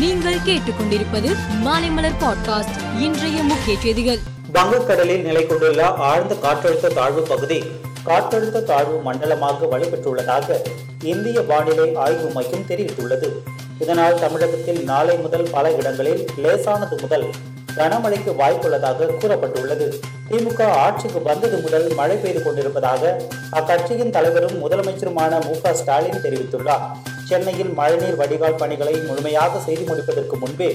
நீங்கள் கேட்டுக்கொண்டிருப்பது மாலைமலர் பாட்காஸ்ட் இன்றைய முக்கிய செய்திகள். வங்கக்கடலில் நிலை கொண்டுள்ள ஆழ்ந்த காற்றழுத்த தாழ்வு பகுதி காற்றழுத்த தாழ்வு மண்டலமாக வலுப்பெற்றுள்ளதாக இந்திய வானிலை ஆய்வு மையம் தெரிவித்துள்ளது. இதனால் தமிழகத்தில் நாளை முதல் பல இடங்களில் லேசானது முதல் கனமழைக்கு வாய்ப்புள்ளதாக கூறப்பட்டுள்ளது. திமுக ஆட்சிக்கு வந்தது முதல் மழை பெய்து கொண்டிருப்பதாக அக்கட்சியின் தலைவரும் முதலமைச்சருமான மு க ஸ்டாலின் தெரிவித்துள்ளார். சென்னையில் மழைநீர் வடிகால் பணிகளை முழுமையாக செய்து முடிப்பதற்கு முன்பே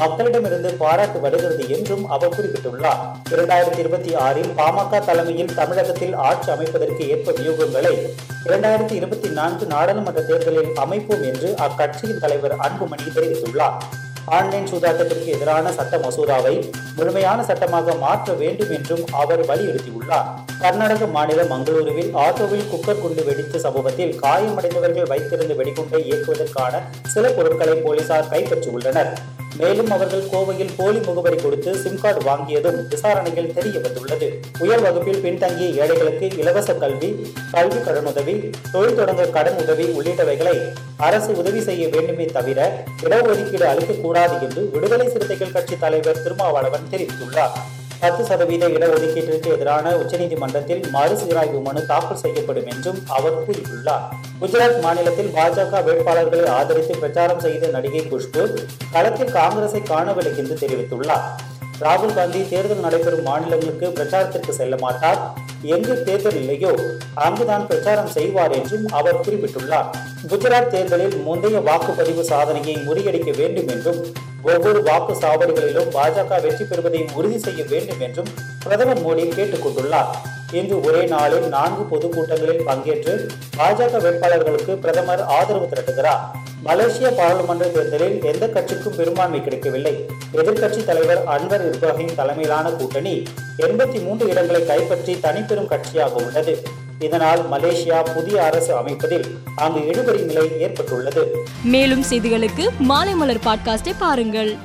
மக்களிடமிருந்து பாராட்டு வருகிறது என்றும் அவர் குறிப்பிட்டுள்ளார். இரண்டாயிரத்தி இருபத்தி ஆறில் பாமக தலைமையில் தமிழகத்தில் ஆட்சி அமைப்பதற்கு ஏற்ப வியூகங்களை இரண்டாயிரத்தி இருபத்தி நான்கு நாடாளுமன்ற தேர்தலில் அமைப்போம் என்று அக்கட்சியின் தலைவர் அன்புமணி தெரிவித்துள்ளார். ஆன்லைன் சூதாட்டத்திற்கு எதிரான சட்ட மசோதாவை முழுமையான சட்டமாக மாற்ற வேண்டும் என்றும் அவர் வலியுறுத்தியுள்ளார். கர்நாடக மாநிலம் மங்களூருவில் ஆட்டோவில் குக்கர் குண்டு வெடித்த சம்பவத்தில் காயமடைந்தவர்கள் வைத்திருந்த வெடிகுண்டை இயக்குவதற்கான சில பொருட்களை போலீசார் கைப்பற்றியுள்ளனர். மேலும் அவர்கள் கோவையில் போலி முகவரி கொடுத்து சிம் கார்டு வாங்கியதும் விசாரணையில் தெரிய வந்துள்ளது உயர் வகுப்பில் பின்தங்கிய ஏழைகளுக்கு இலவச கல்வி கல்வி கடனுதவி தொழில் தொடங்க கடன் உதவி உள்ளிட்டவைகளை அரசு உதவி செய்ய வேண்டுமே தவிர இடஒதுக்கீடு அளிக்கக்கூடாது என்று விடுதலை சிறுத்தைகள் கட்சி தலைவர் திருமாவளவன் தெரிவித்துள்ளார். பத்து சதவீத இடஒதுக்கீட்டிற்கு எதிரான உச்சநீதிமன்றத்தில் மறுசீராய்வு மனு தாக்கல் செய்யப்படும் என்றும் அவர் கூறியுள்ளார். குஜராத் மாநிலத்தில் பாஜக வேட்பாளர்களை ஆதரித்து பிரச்சாரம் செய்த நடிகை குஷ்பு களத்தில் காங்கிரஸை காணவில்லை என்று தெரிவித்துள்ளார். ராகுல் காந்தி தேர்தல் நடைபெறும் மாநிலங்களுக்கு பிரச்சாரத்திற்கு செல்ல மாட்டார். எங்கு தேர்தல் இல்லையோ அங்குதான் பிரச்சாரம் செய்வார் என்றும் அவர் குறிப்பிட்டுள்ளார். குஜராத் தேர்தலில் முந்தைய வாக்குப்பதிவு சாதனையை முறியடிக்க வேண்டும் என்றும் ஒவ்வொரு வாக்கு சாவடிகளிலும் பாஜக வெற்றி பெறுவதை உறுதி செய்ய வேண்டும் என்றும் பிரதமர் மோடி கேட்டுக் கொண்டுள்ளார் இன்று ஒரே நாளில் நான்கு பொதுக்கூட்டங்களில் பங்கேற்று பாஜக வேட்பாளர்களுக்கு பிரதமர் ஆதரவு திரட்டுகிறார். மலேசிய பாராளுமன்ற தேர்தலில் எந்த கட்சிக்கும் பெரும்பான்மை கிடைக்கவில்லை. எதிர்க்கட்சி தலைவர் அன்வர் இப்ராஹிம் தலைமையிலான கூட்டணி எண்பத்தி மூன்று இடங்களை கைப்பற்றி தனிப்பெரும் கட்சியாக உள்ளது. இதனால் மலேசியா புதிய அரசு அமைப்பதில் அங்கு இழுபறி நிலை ஏற்பட்டுள்ளது. மேலும் செய்திகளுக்கு மாலை மலர் பாட்காஸ்டை பாருங்கள்.